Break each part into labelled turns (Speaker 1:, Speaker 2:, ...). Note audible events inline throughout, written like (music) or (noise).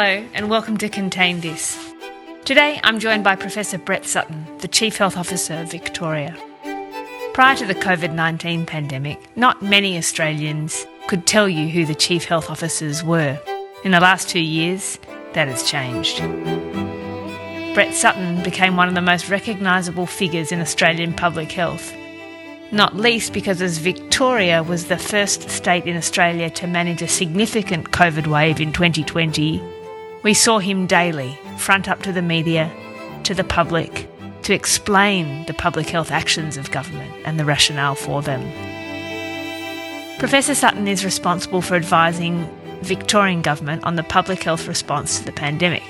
Speaker 1: Hello, and welcome to Contain This. Today I'm joined by Professor Brett Sutton, the Chief Health Officer of Victoria. Prior to the COVID 19 pandemic, not many Australians could tell you who the Chief Health Officers were. In the last two years, that has changed. Brett Sutton became one of the most recognisable figures in Australian public health, not least because as Victoria was the first state in Australia to manage a significant COVID wave in 2020 we saw him daily, front up to the media, to the public, to explain the public health actions of government and the rationale for them. Professor Sutton is responsible for advising Victorian government on the public health response to the pandemic,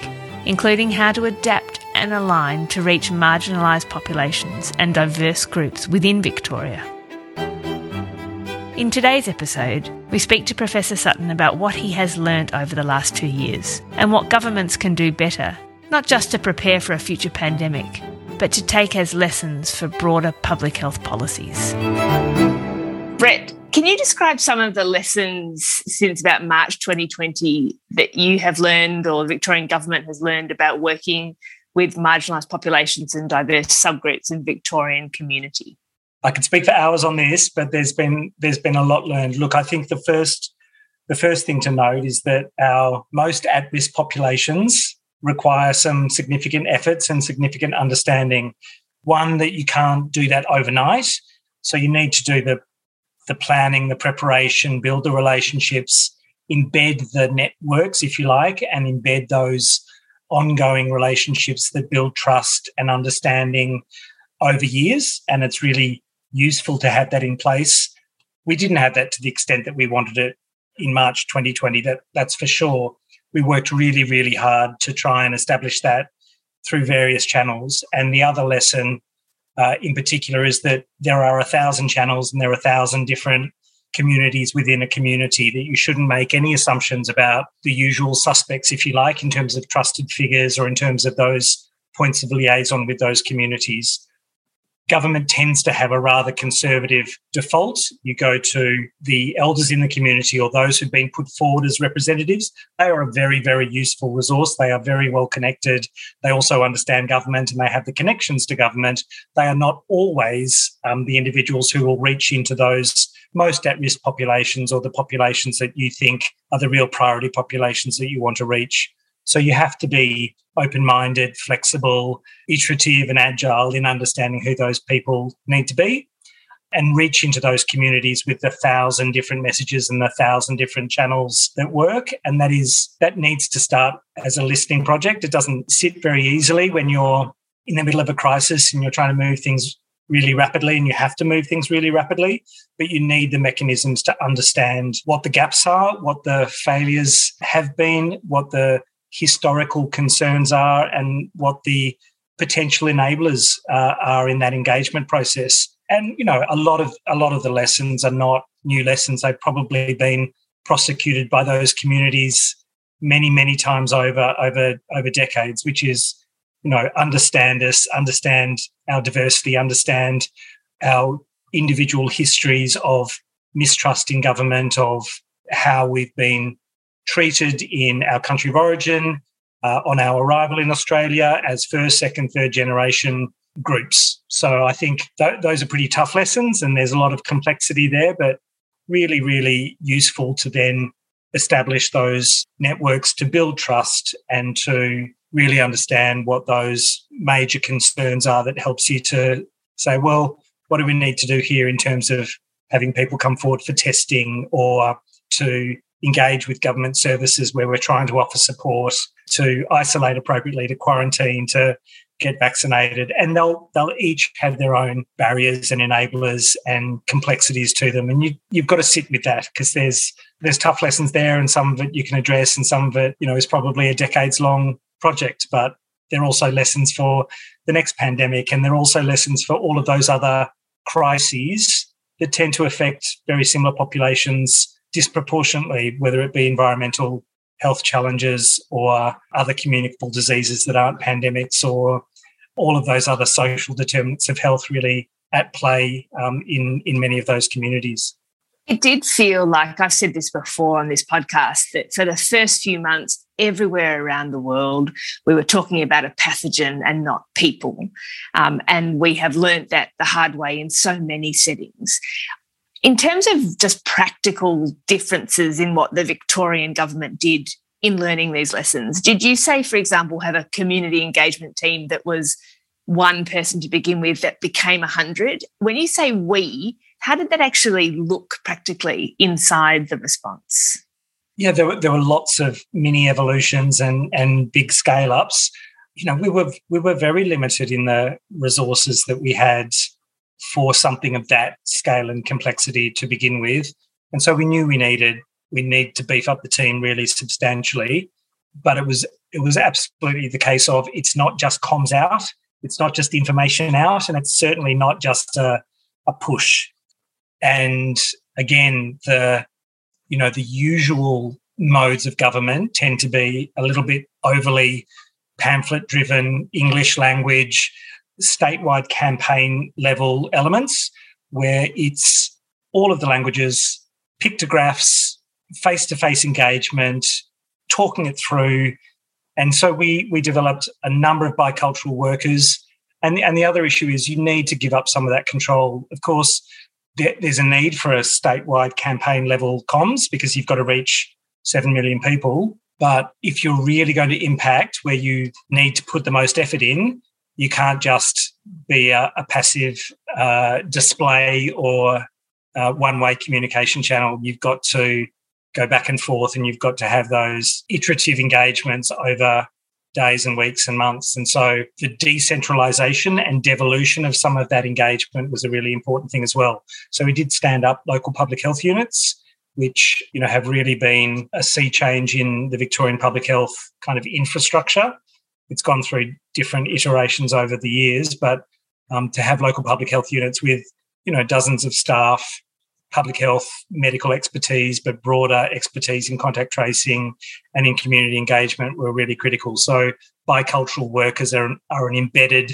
Speaker 1: including how to adapt and align to reach marginalised populations and diverse groups within Victoria. In today's episode, we speak to Professor Sutton about what he has learnt over the last two years and what governments can do better, not just to prepare for a future pandemic, but to take as lessons for broader public health policies. Brett, can you describe some of the lessons since about March 2020 that you have learned or the Victorian government has learned about working with marginalised populations and diverse subgroups in Victorian community?
Speaker 2: I could speak for hours on this, but there's been there's been a lot learned. Look, I think the first the first thing to note is that our most at risk populations require some significant efforts and significant understanding. One that you can't do that overnight, so you need to do the the planning, the preparation, build the relationships, embed the networks, if you like, and embed those ongoing relationships that build trust and understanding over years. And it's really useful to have that in place. We didn't have that to the extent that we wanted it in March 2020. That that's for sure. We worked really, really hard to try and establish that through various channels. And the other lesson, uh, in particular, is that there are a thousand channels and there are a thousand different communities within a community that you shouldn't make any assumptions about the usual suspects, if you like, in terms of trusted figures or in terms of those points of liaison with those communities government tends to have a rather conservative default. You go to the elders in the community or those who've been put forward as representatives. They are a very, very useful resource. They are very well connected. They also understand government and they have the connections to government. They are not always um, the individuals who will reach into those most at risk populations or the populations that you think are the real priority populations that you want to reach. So you have to be open minded, flexible, iterative, and agile in understanding who those people need to be and reach into those communities with the thousand different messages and the thousand different channels that work. And that is, that needs to start as a listening project. It doesn't sit very easily when you're in the middle of a crisis and you're trying to move things really rapidly and you have to move things really rapidly, but you need the mechanisms to understand what the gaps are, what the failures have been, what the historical concerns are and what the potential enablers uh, are in that engagement process. And you know, a lot of a lot of the lessons are not new lessons. They've probably been prosecuted by those communities many, many times over over over decades, which is you know understand us, understand our diversity, understand our individual histories of mistrust in government, of how we've been treated in our country of origin uh, on our arrival in Australia as first, second, third generation groups. So I think th- those are pretty tough lessons and there's a lot of complexity there, but really, really useful to then establish those networks to build trust and to really understand what those major concerns are that helps you to say, well, what do we need to do here in terms of having people come forward for testing or to engage with government services where we're trying to offer support to isolate appropriately, to quarantine, to get vaccinated. And they'll they'll each have their own barriers and enablers and complexities to them. And you you've got to sit with that because there's there's tough lessons there and some of it you can address and some of it, you know, is probably a decades long project. But they're also lessons for the next pandemic and they're also lessons for all of those other crises that tend to affect very similar populations disproportionately, whether it be environmental health challenges or other communicable diseases that aren't pandemics or all of those other social determinants of health really at play um, in, in many of those communities.
Speaker 1: It did feel like I've said this before on this podcast that for the first few months, everywhere around the world, we were talking about a pathogen and not people. Um, and we have learnt that the hard way in so many settings. In terms of just practical differences in what the Victorian government did in learning these lessons, did you say, for example, have a community engagement team that was one person to begin with that became a 100? When you say we, how did that actually look practically inside the response?
Speaker 2: Yeah, there were, there were lots of mini evolutions and, and big scale ups. You know, we were we were very limited in the resources that we had for something of that scale and complexity to begin with. And so we knew we needed we need to beef up the team really substantially. But it was it was absolutely the case of it's not just comms out, it's not just information out, and it's certainly not just a, a push. And again, the you know the usual modes of government tend to be a little bit overly pamphlet driven English language statewide campaign level elements where it's all of the languages, pictographs, face to face engagement, talking it through. And so we, we developed a number of bicultural workers. And the, and the other issue is you need to give up some of that control. Of course, there, there's a need for a statewide campaign level comms because you've got to reach 7 million people. But if you're really going to impact where you need to put the most effort in, you can't just be a, a passive uh, display or one way communication channel. You've got to go back and forth and you've got to have those iterative engagements over days and weeks and months. And so the decentralization and devolution of some of that engagement was a really important thing as well. So we did stand up local public health units which you know have really been a sea change in the Victorian public health kind of infrastructure it's gone through different iterations over the years, but um, to have local public health units with you know dozens of staff, public health, medical expertise, but broader expertise in contact tracing and in community engagement were really critical. So bicultural workers are, are an embedded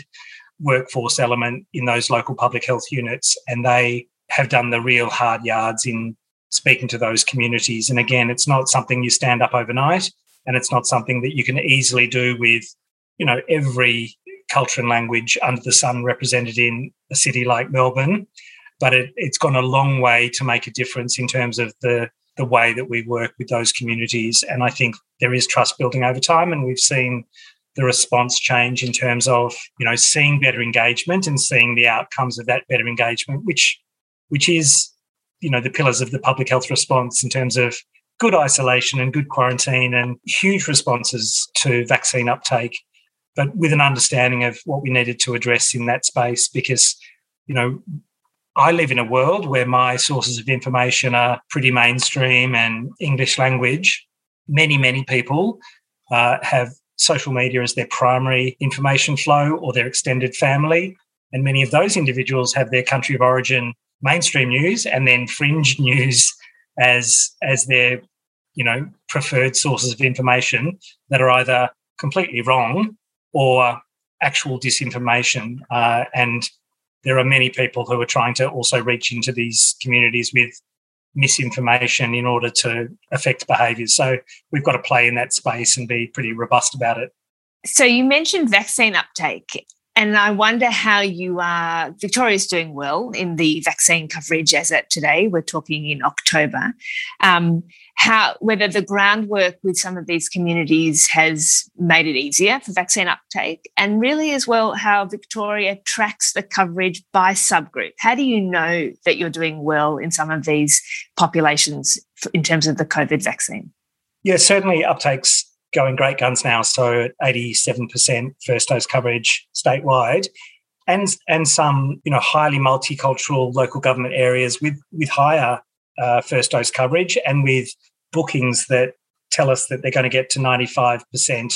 Speaker 2: workforce element in those local public health units, and they have done the real hard yards in speaking to those communities. And again, it's not something you stand up overnight, and it's not something that you can easily do with you know, every culture and language under the sun represented in a city like Melbourne. But it, it's gone a long way to make a difference in terms of the the way that we work with those communities. And I think there is trust building over time, and we've seen the response change in terms of you know seeing better engagement and seeing the outcomes of that better engagement, which which is you know the pillars of the public health response in terms of good isolation and good quarantine and huge responses to vaccine uptake but with an understanding of what we needed to address in that space because, you know, I live in a world where my sources of information are pretty mainstream and English language. Many, many people uh, have social media as their primary information flow or their extended family. And many of those individuals have their country of origin mainstream news and then fringe (laughs) news as, as their you know preferred sources of information that are either completely wrong or actual disinformation. Uh, and there are many people who are trying to also reach into these communities with misinformation in order to affect behaviours. So we've got to play in that space and be pretty robust about it.
Speaker 1: So you mentioned vaccine uptake. And I wonder how you are. Victoria's doing well in the vaccine coverage as at today. We're talking in October. Um, how whether the groundwork with some of these communities has made it easier for vaccine uptake, and really as well how Victoria tracks the coverage by subgroup. How do you know that you're doing well in some of these populations in terms of the COVID vaccine?
Speaker 2: Yeah, certainly uptake's going great guns now. So 87% first dose coverage statewide. And, and some you know highly multicultural local government areas with with higher uh, first dose coverage and with bookings that tell us that they're going to get to 95%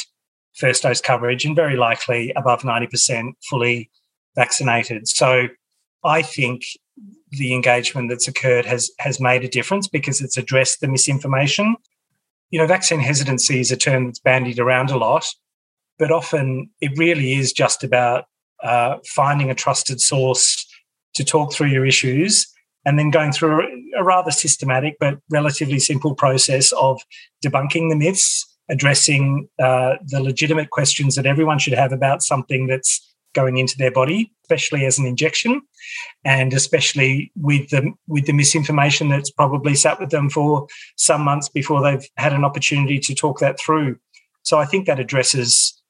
Speaker 2: first dose coverage and very likely above 90% fully vaccinated. So I think the engagement that's occurred has has made a difference because it's addressed the misinformation you know, vaccine hesitancy is a term that's bandied around a lot, but often it really is just about uh, finding a trusted source to talk through your issues and then going through a, rather systematic but relatively simple process of debunking the myths addressing uh, the legitimate questions that everyone should have about something that's going into their body, especially as an injection, and especially with the with the misinformation that's probably sat with them for some months before they've had an opportunity to talk that through. So I think that addresses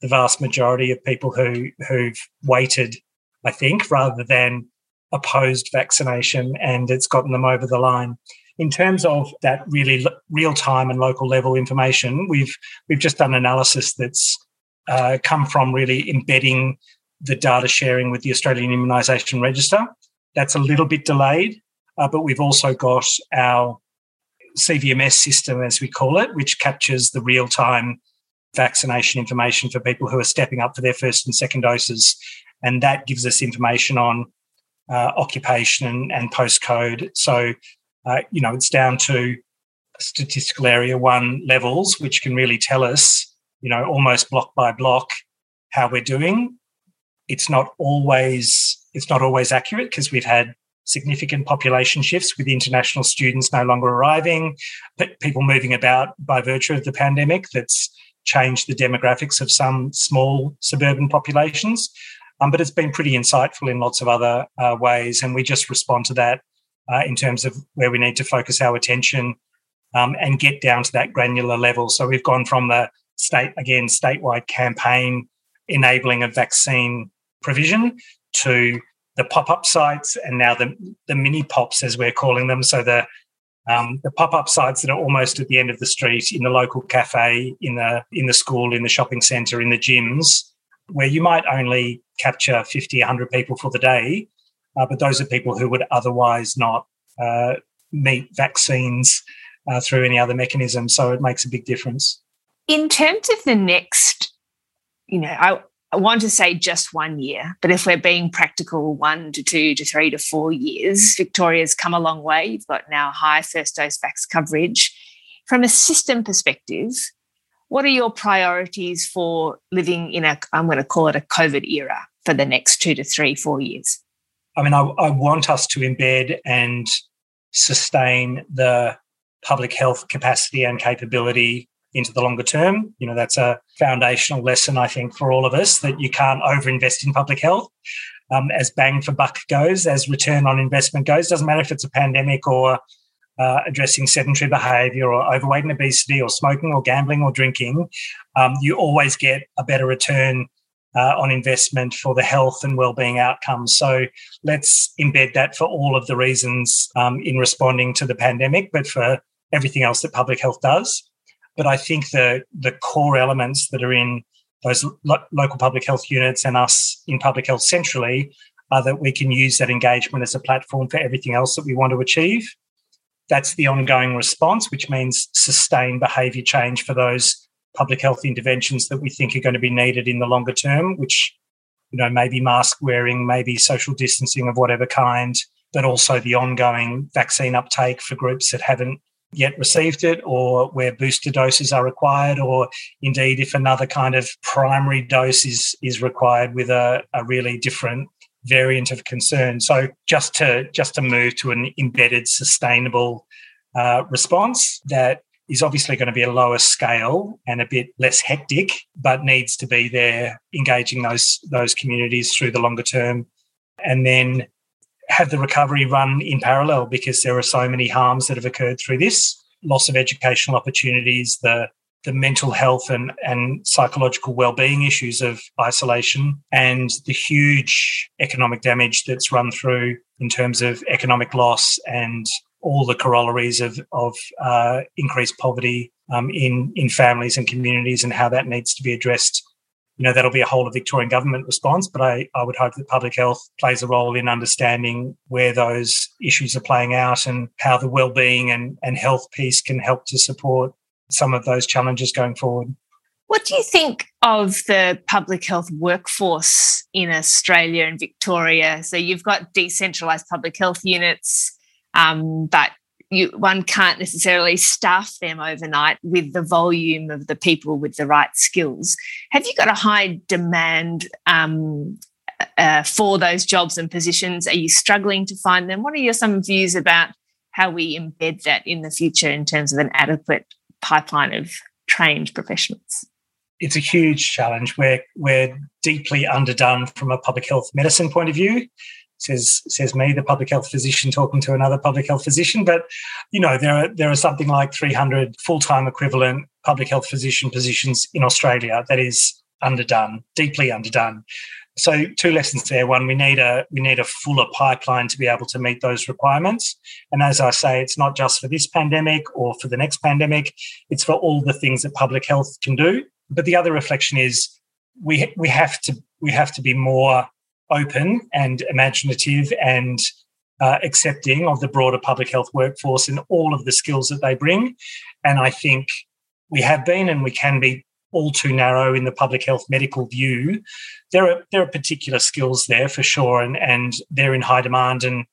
Speaker 2: the vast majority of people who who've waited, I think, rather than opposed vaccination, and it's gotten them over the line. In terms of that really real time and local level information, we've we've just done analysis that's uh, come from really embedding the data sharing with the Australian Immunisation Register. That's a little bit delayed, uh, but we've also got our CVMS system, as we call it, which captures the real time vaccination information for people who are stepping up for their first and second doses. And that gives us information on uh, occupation and postcode. So, uh, you know, it's down to statistical area one levels, which can really tell us, you know, almost block by block how we're doing. It's not always it's not always accurate because we've had significant population shifts with international students no longer arriving, but people moving about by virtue of the pandemic. That's changed the demographics of some small suburban populations. Um, but it's been pretty insightful in lots of other uh, ways. And we just respond to that uh, in terms of where we need to focus our attention um, and get down to that granular level. So we've gone from the state, again, statewide campaign enabling a vaccine provision to the pop-up sites and now the, the mini pops as we're calling them. So the um, the pop-up sites that are almost at the end of the street in the local cafe in the in the school in the shopping centre in the gyms where you might only capture 50 100 people for the day uh, but those are people who would otherwise not uh, meet vaccines uh, through any other mechanism. So it makes a big difference.
Speaker 1: In terms of the next you know I, I want to say just one year, but if we're being practical, one to two to three to four years, Victoria's come a long way. You've got now high first dose vax coverage. From a system perspective, what are your priorities for living in a, I'm going to call it a COVID era for the next two to three, four years?
Speaker 2: I mean, I, I want us to embed and sustain the public health capacity and capability into the longer term. You know, that's a foundational lesson, I think, for all of us that you can't overinvest in public health. Um, as bang for buck goes, as return on investment goes, doesn't matter if it's a pandemic or uh, addressing sedentary behavior or overweight and obesity or smoking or gambling or drinking, um, you always get a better return uh, on investment for the health and well-being outcomes. So let's embed that for all of the reasons um, in responding to the pandemic, but for everything else that public health does. But I think the the core elements that are in those lo- local public health units and us in public health centrally are that we can use that engagement as a platform for everything else that we want to achieve. That's the ongoing response, which means sustained behaviour change for those public health interventions that we think are going to be needed in the longer term, which you know maybe mask wearing, maybe social distancing of whatever kind, but also the ongoing vaccine uptake for groups that haven't yet received it or where booster doses are required or indeed if another kind of primary dose is is required with a, a really different variant of concern. So just to just to move to an embedded sustainable uh, response that is obviously going to be a lower scale and a bit less hectic but needs to be there engaging those those communities through the longer term. And then have the recovery run in parallel because there are so many harms that have occurred through this. Loss of educational opportunities, the the mental health and, and psychological well-being issues of isolation and the huge economic damage that's run through in terms of economic loss and all the corollaries of, of uh, increased poverty um, in, in families and communities and how that needs to be addressed you know, that'll be a whole of Victorian government response, but I, I would hope that public health plays a role in understanding where those issues are playing out and how the well-being and, and health piece can help to support some of those challenges going forward.
Speaker 1: What do you think of the public health workforce in Australia and Victoria? So you've got decentralised public health units, um, but you, one can't necessarily staff them overnight with the volume of the people with the right skills. Have you got a high demand um, uh, for those jobs and positions? Are you struggling to find them? What are your some views about how we embed that in the future in terms of an adequate pipeline of trained professionals?
Speaker 2: It's a huge challenge. We're, we're deeply underdone from a public health medicine point of view says says me, the public health physician talking to another public health physician. But you know, there are there are something like 300 full time equivalent public health physician positions in Australia that is underdone, deeply underdone. So two lessons there. One, we need a we need a fuller pipeline to be able to meet those requirements. And as I say, it's not just for this pandemic or for the next pandemic. It's for all the things that public health can do. But the other reflection is we we have to we have to be more open and imaginative and uh, accepting of the broader public health workforce and all of the skills that they bring. And I think we have been and we can be all too narrow in the public health medical view. There are there are particular skills there for sure, and and they're in high demand. And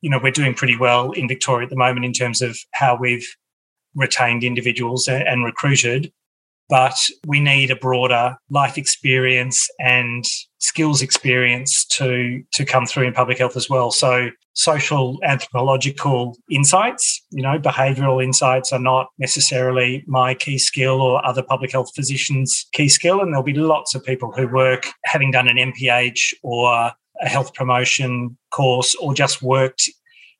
Speaker 2: you know we're doing pretty well in Victoria at the moment in terms of how we've retained individuals and, and recruited but we need a broader life experience and skills experience to to come through in public health as well. So social anthropological insights you know behavioral insights are not necessarily my key skill or other public health physicians key skill and there'll be lots of people who work having done an mph or a health promotion course or just worked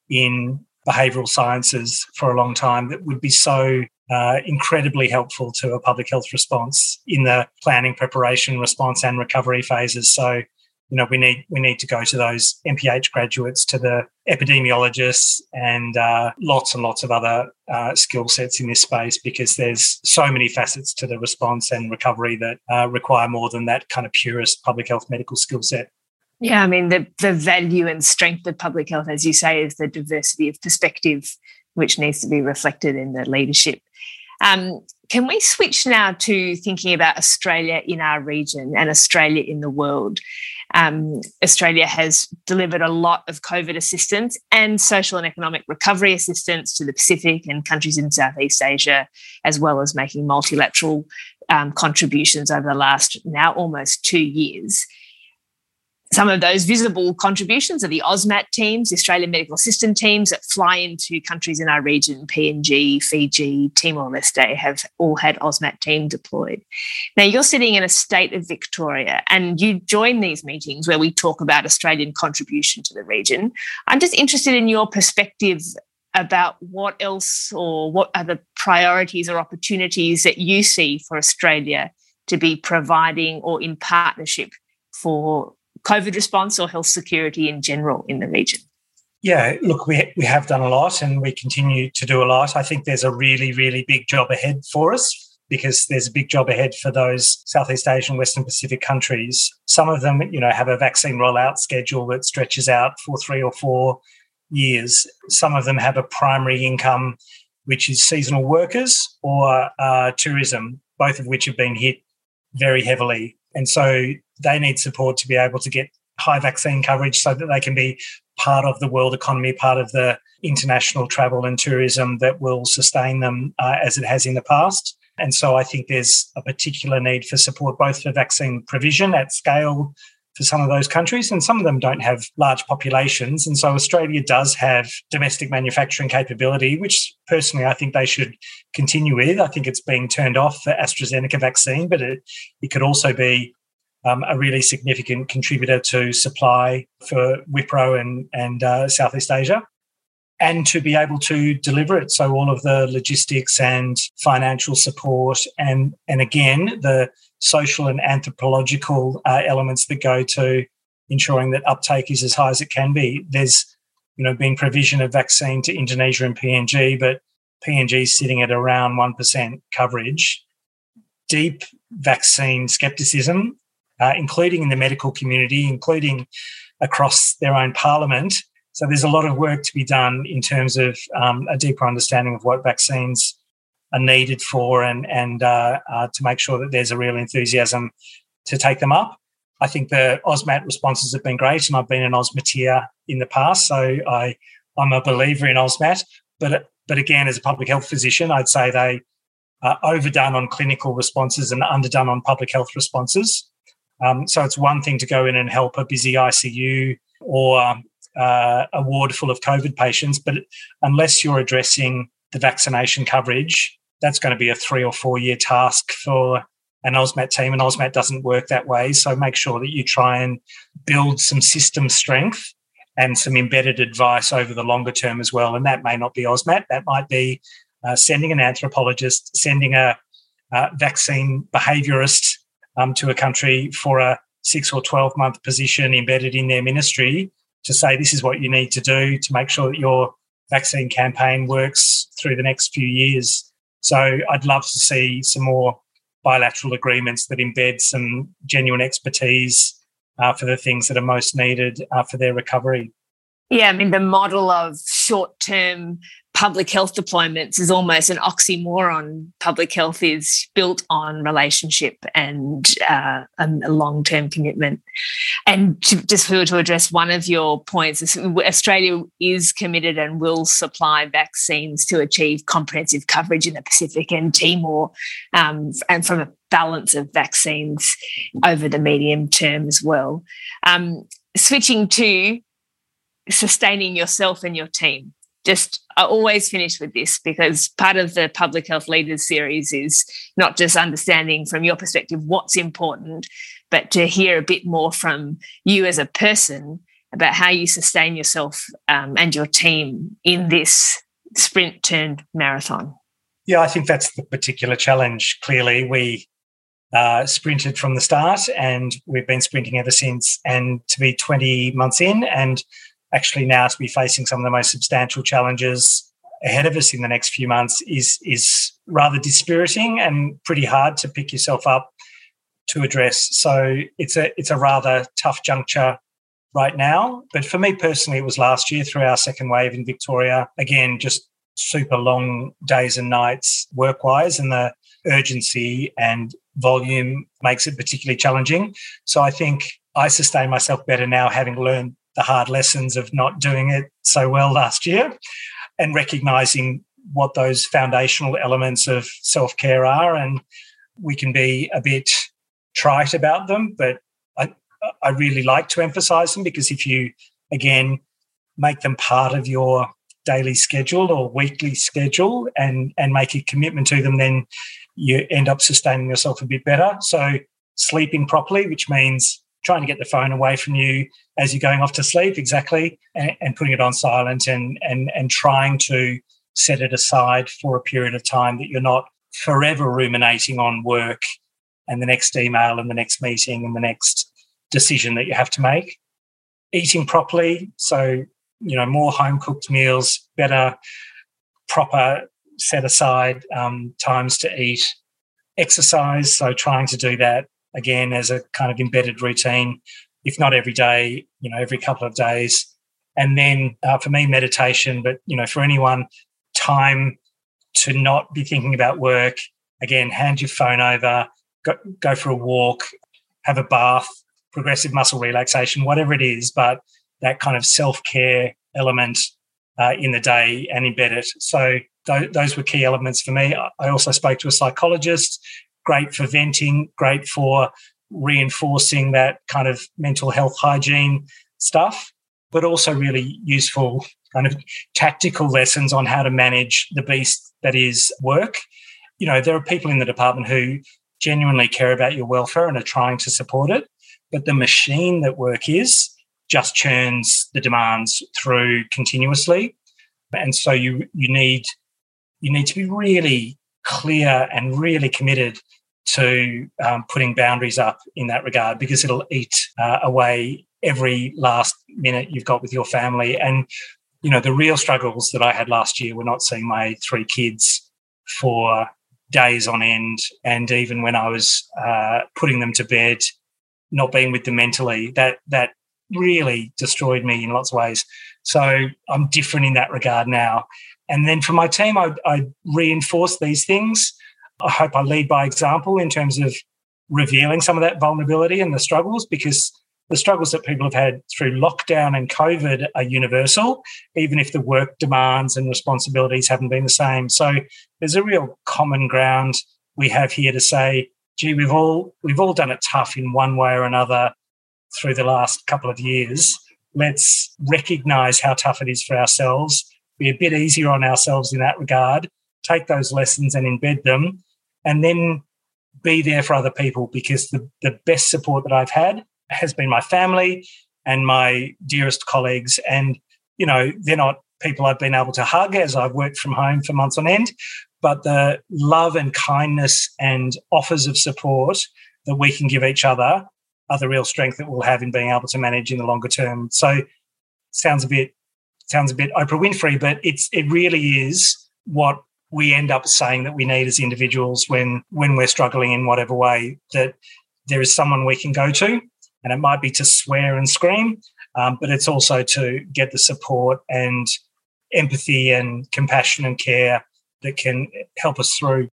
Speaker 2: in behavioral sciences for a long time that would be so uh, incredibly helpful to a public health response in the planning, preparation, response, and recovery phases. So, you know, we need we need to go to those MPH graduates, to the epidemiologists, and uh, lots and lots of other uh, skill sets in this space because there's so many facets to the response and recovery that uh, require more than that kind of purest public health medical skill set.
Speaker 1: Yeah, I mean the the value and strength of public health, as you say, is the diversity of perspective, which needs to be reflected in the leadership. Um, can we switch now to thinking about Australia in our region and Australia in the world? Um, Australia has delivered a lot of COVID assistance and social and economic recovery assistance to the Pacific and countries in Southeast Asia, as well as making multilateral um, contributions over the last now almost two years. Some of those visible contributions are the AUSMAT teams, the Australian medical assistant teams that fly into countries in our region, PNG, Fiji, Timor Leste, have all had AUSMAT team deployed. Now, you're sitting in a state of Victoria and you join these meetings where we talk about Australian contribution to the region. I'm just interested in your perspective about what else or what are the priorities or opportunities that you see for Australia to be providing or in partnership for COVID response or health security in general in the region?
Speaker 2: Yeah, look, we, we have done a lot and we continue to do a lot. I think there's a really, really big job ahead for us because there's a big job ahead for those Southeast Asian, Western Pacific countries. Some of them, you know, have a vaccine rollout schedule that stretches out for three or four years. Some of them have a primary income, which is seasonal workers or uh, tourism, both of which have been hit very heavily. And so they need support to be able to get high vaccine coverage so that they can be part of the world economy, part of the international travel and tourism that will sustain them uh, as it has in the past. And so I think there's a particular need for support both for vaccine provision at scale for some of those countries, and some of them don't have large populations. And so Australia does have domestic manufacturing capability, which personally I think they should continue with. I think it's being turned off for AstraZeneca vaccine, but it, it could also be um, a really significant contributor to supply for WPRO and, and uh, Southeast Asia, and to be able to deliver it. So all of the logistics and financial support, and and again the social and anthropological uh, elements that go to ensuring that uptake is as high as it can be. There's you know been provision of vaccine to Indonesia and PNG, but PNG is sitting at around one percent coverage. Deep vaccine skepticism uh, including in the medical community, including across their own parliament. So there's a lot of work to be done in terms of um, a deeper understanding of what vaccines are needed for and, and uh, uh, to make sure that there's a real enthusiasm to take them up. I think the AUSMAT responses have been great, and I've been an AUSMATeer in the past, so I, I'm a believer in AUSMAT. But, but again, as a public health physician, I'd say they are overdone on clinical responses and underdone on public health responses. Um, so it's one thing to go in and help a busy ICU or uh, a ward full of COVID patients, but unless you're addressing the vaccination coverage that's going to be a three or four year task for an AUSMAT team, and AUSMAT doesn't work that way. So make sure that you try and build some system strength and some embedded advice over the longer term as well. And that may not be AUSMAT, that might be uh, sending an anthropologist, sending a vaccine behaviorist um, to a country for a six or 12 month position embedded in their ministry to say this is what you need to do to make sure that your vaccine campaign works through the next few years. So I'd love to see some more bilateral agreements that embed some genuine expertise uh, for the things that are most needed uh, for their recovery.
Speaker 1: Yeah, I mean, the model of short term public health deployments is almost an oxymoron. Public health is built on relationship and uh, a long term commitment. And to, just to address one of your points, Australia is committed and will supply vaccines to achieve comprehensive coverage in the Pacific and Timor, um, and from a balance of vaccines over the medium term as well. Um, switching to sustaining yourself and your team just I always finish with this because part of the public health leaders series is not just understanding from your perspective what's important, but to hear a bit more from you as a person about how you sustain yourself um, and your team in this sprint turned marathon.
Speaker 2: Yeah, I think that's the particular challenge. Clearly, we uh, sprinted from the start and we've been sprinting ever since. And to be 20 months in and actually now to be facing some of the most substantial challenges ahead of us in the next few months is is rather dispiriting and pretty hard to pick yourself up to address. So it's a it's a rather tough juncture right now. But for me personally, it was last year through our second wave in Victoria. Again, just super long days and nights work wise, and the urgency and volume makes it particularly challenging. So I think I sustain myself better now, having learned the hard lessons of not doing it so well last year and recognizing what those foundational elements of self care are. And we can be a bit trite about them, but I, I really like to emphasize them because if you, again, make them part of your daily schedule or weekly schedule and, and make a commitment to them, then you end up sustaining yourself a bit better. So, sleeping properly, which means trying to get the phone away from you as you're going off to sleep, exactly, and, and putting it on silent and and and trying to set it aside for a period of time that you're not forever ruminating on work and the next email and the next meeting and the next decision that you have to make. Eating properly, so you know more home cooked meals, better, proper set aside um, times to eat. Exercise, so trying to do that again as a kind of embedded routine, if not every day, you know, every couple of days. And then uh, for me, meditation, but, you know, for anyone, time to not be thinking about work. Again, hand your phone over, go, go for a walk, have a bath, progressive muscle relaxation, whatever it is, but that kind of self care element uh, in the day and embed it. So th- those were key elements for me. I also spoke to a psychologist great for venting, great for reinforcing that kind of mental health hygiene stuff, but also really useful kind of tactical lessons on how to manage the beast that is work. You know, there are people in the department who genuinely care about your welfare and are trying to support it, but the machine that work is just churns the demands through continuously. And so you you need you need to be really clear and really committed to um, putting boundaries up in that regard because it'll eat uh, away every last minute you've got with your family. And, you know, the real struggles that I had last year were not seeing my three kids for days on end. And even when I was uh, putting them to bed, not being with them mentally, that, that really destroyed me in lots of ways. So I'm different in that regard now. And then for my team, I, I reinforce these things. I hope I lead by example in terms of revealing some of that vulnerability and the struggles because the struggles that people have had through lockdown and COVID are universal, even if the work demands and responsibilities haven't been the same. So there's a real common ground we have here to say, gee, we've all we've all done it tough in one way or another through the last couple of years. Let's recognize how tough it is for ourselves be a bit easier on ourselves in that regard take those lessons and embed them, and then be there for other people because the, the best support that I've had has been my family and my dearest colleagues. And, you know, they're not people I've been able to hug as I've worked from home for months on end, but the love and kindness and offers of support that we can give each other are the real strength that we'll have in being able to manage in the longer term. So sounds a bit sounds a bit Oprah Winfrey, but it's it really is what we end up saying that we need as individuals when when we're struggling in whatever way that there is someone we can go to. And it might be to swear and scream um, but it's also to get the support and empathy and compassion and care that can help us through.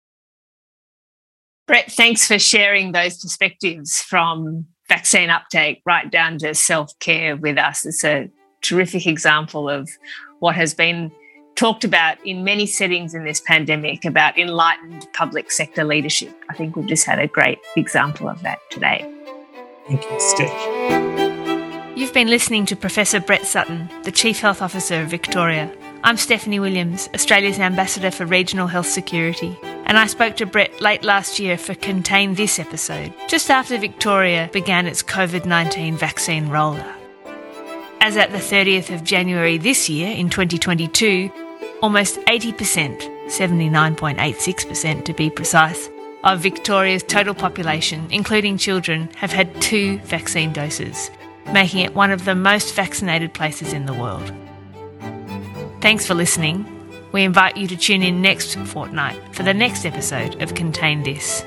Speaker 1: Brett thanks for sharing those perspectives from vaccine uptake right down to self-care with us. It's a terrific example of what has been talked about in many settings in this pandemic about enlightened public sector leadership. I think we've just had a great example of that today.
Speaker 2: Thank you, Steph.
Speaker 1: You've been listening to Professor Brett Sutton, the Chief Health Officer of Victoria. I'm Stephanie Williams, Australia's Ambassador for Regional Health Security, and I spoke to Brett late last year for Contain This episode, just after Victoria began its COVID 19 vaccine rollout. As at the 30th of January this year, in 2022, Almost 80%, 79.86% to be precise, of Victoria's total population, including children, have had two vaccine doses, making it one of the most vaccinated places in the world. Thanks for listening. We invite you to tune in next fortnight for the next episode of Contain This.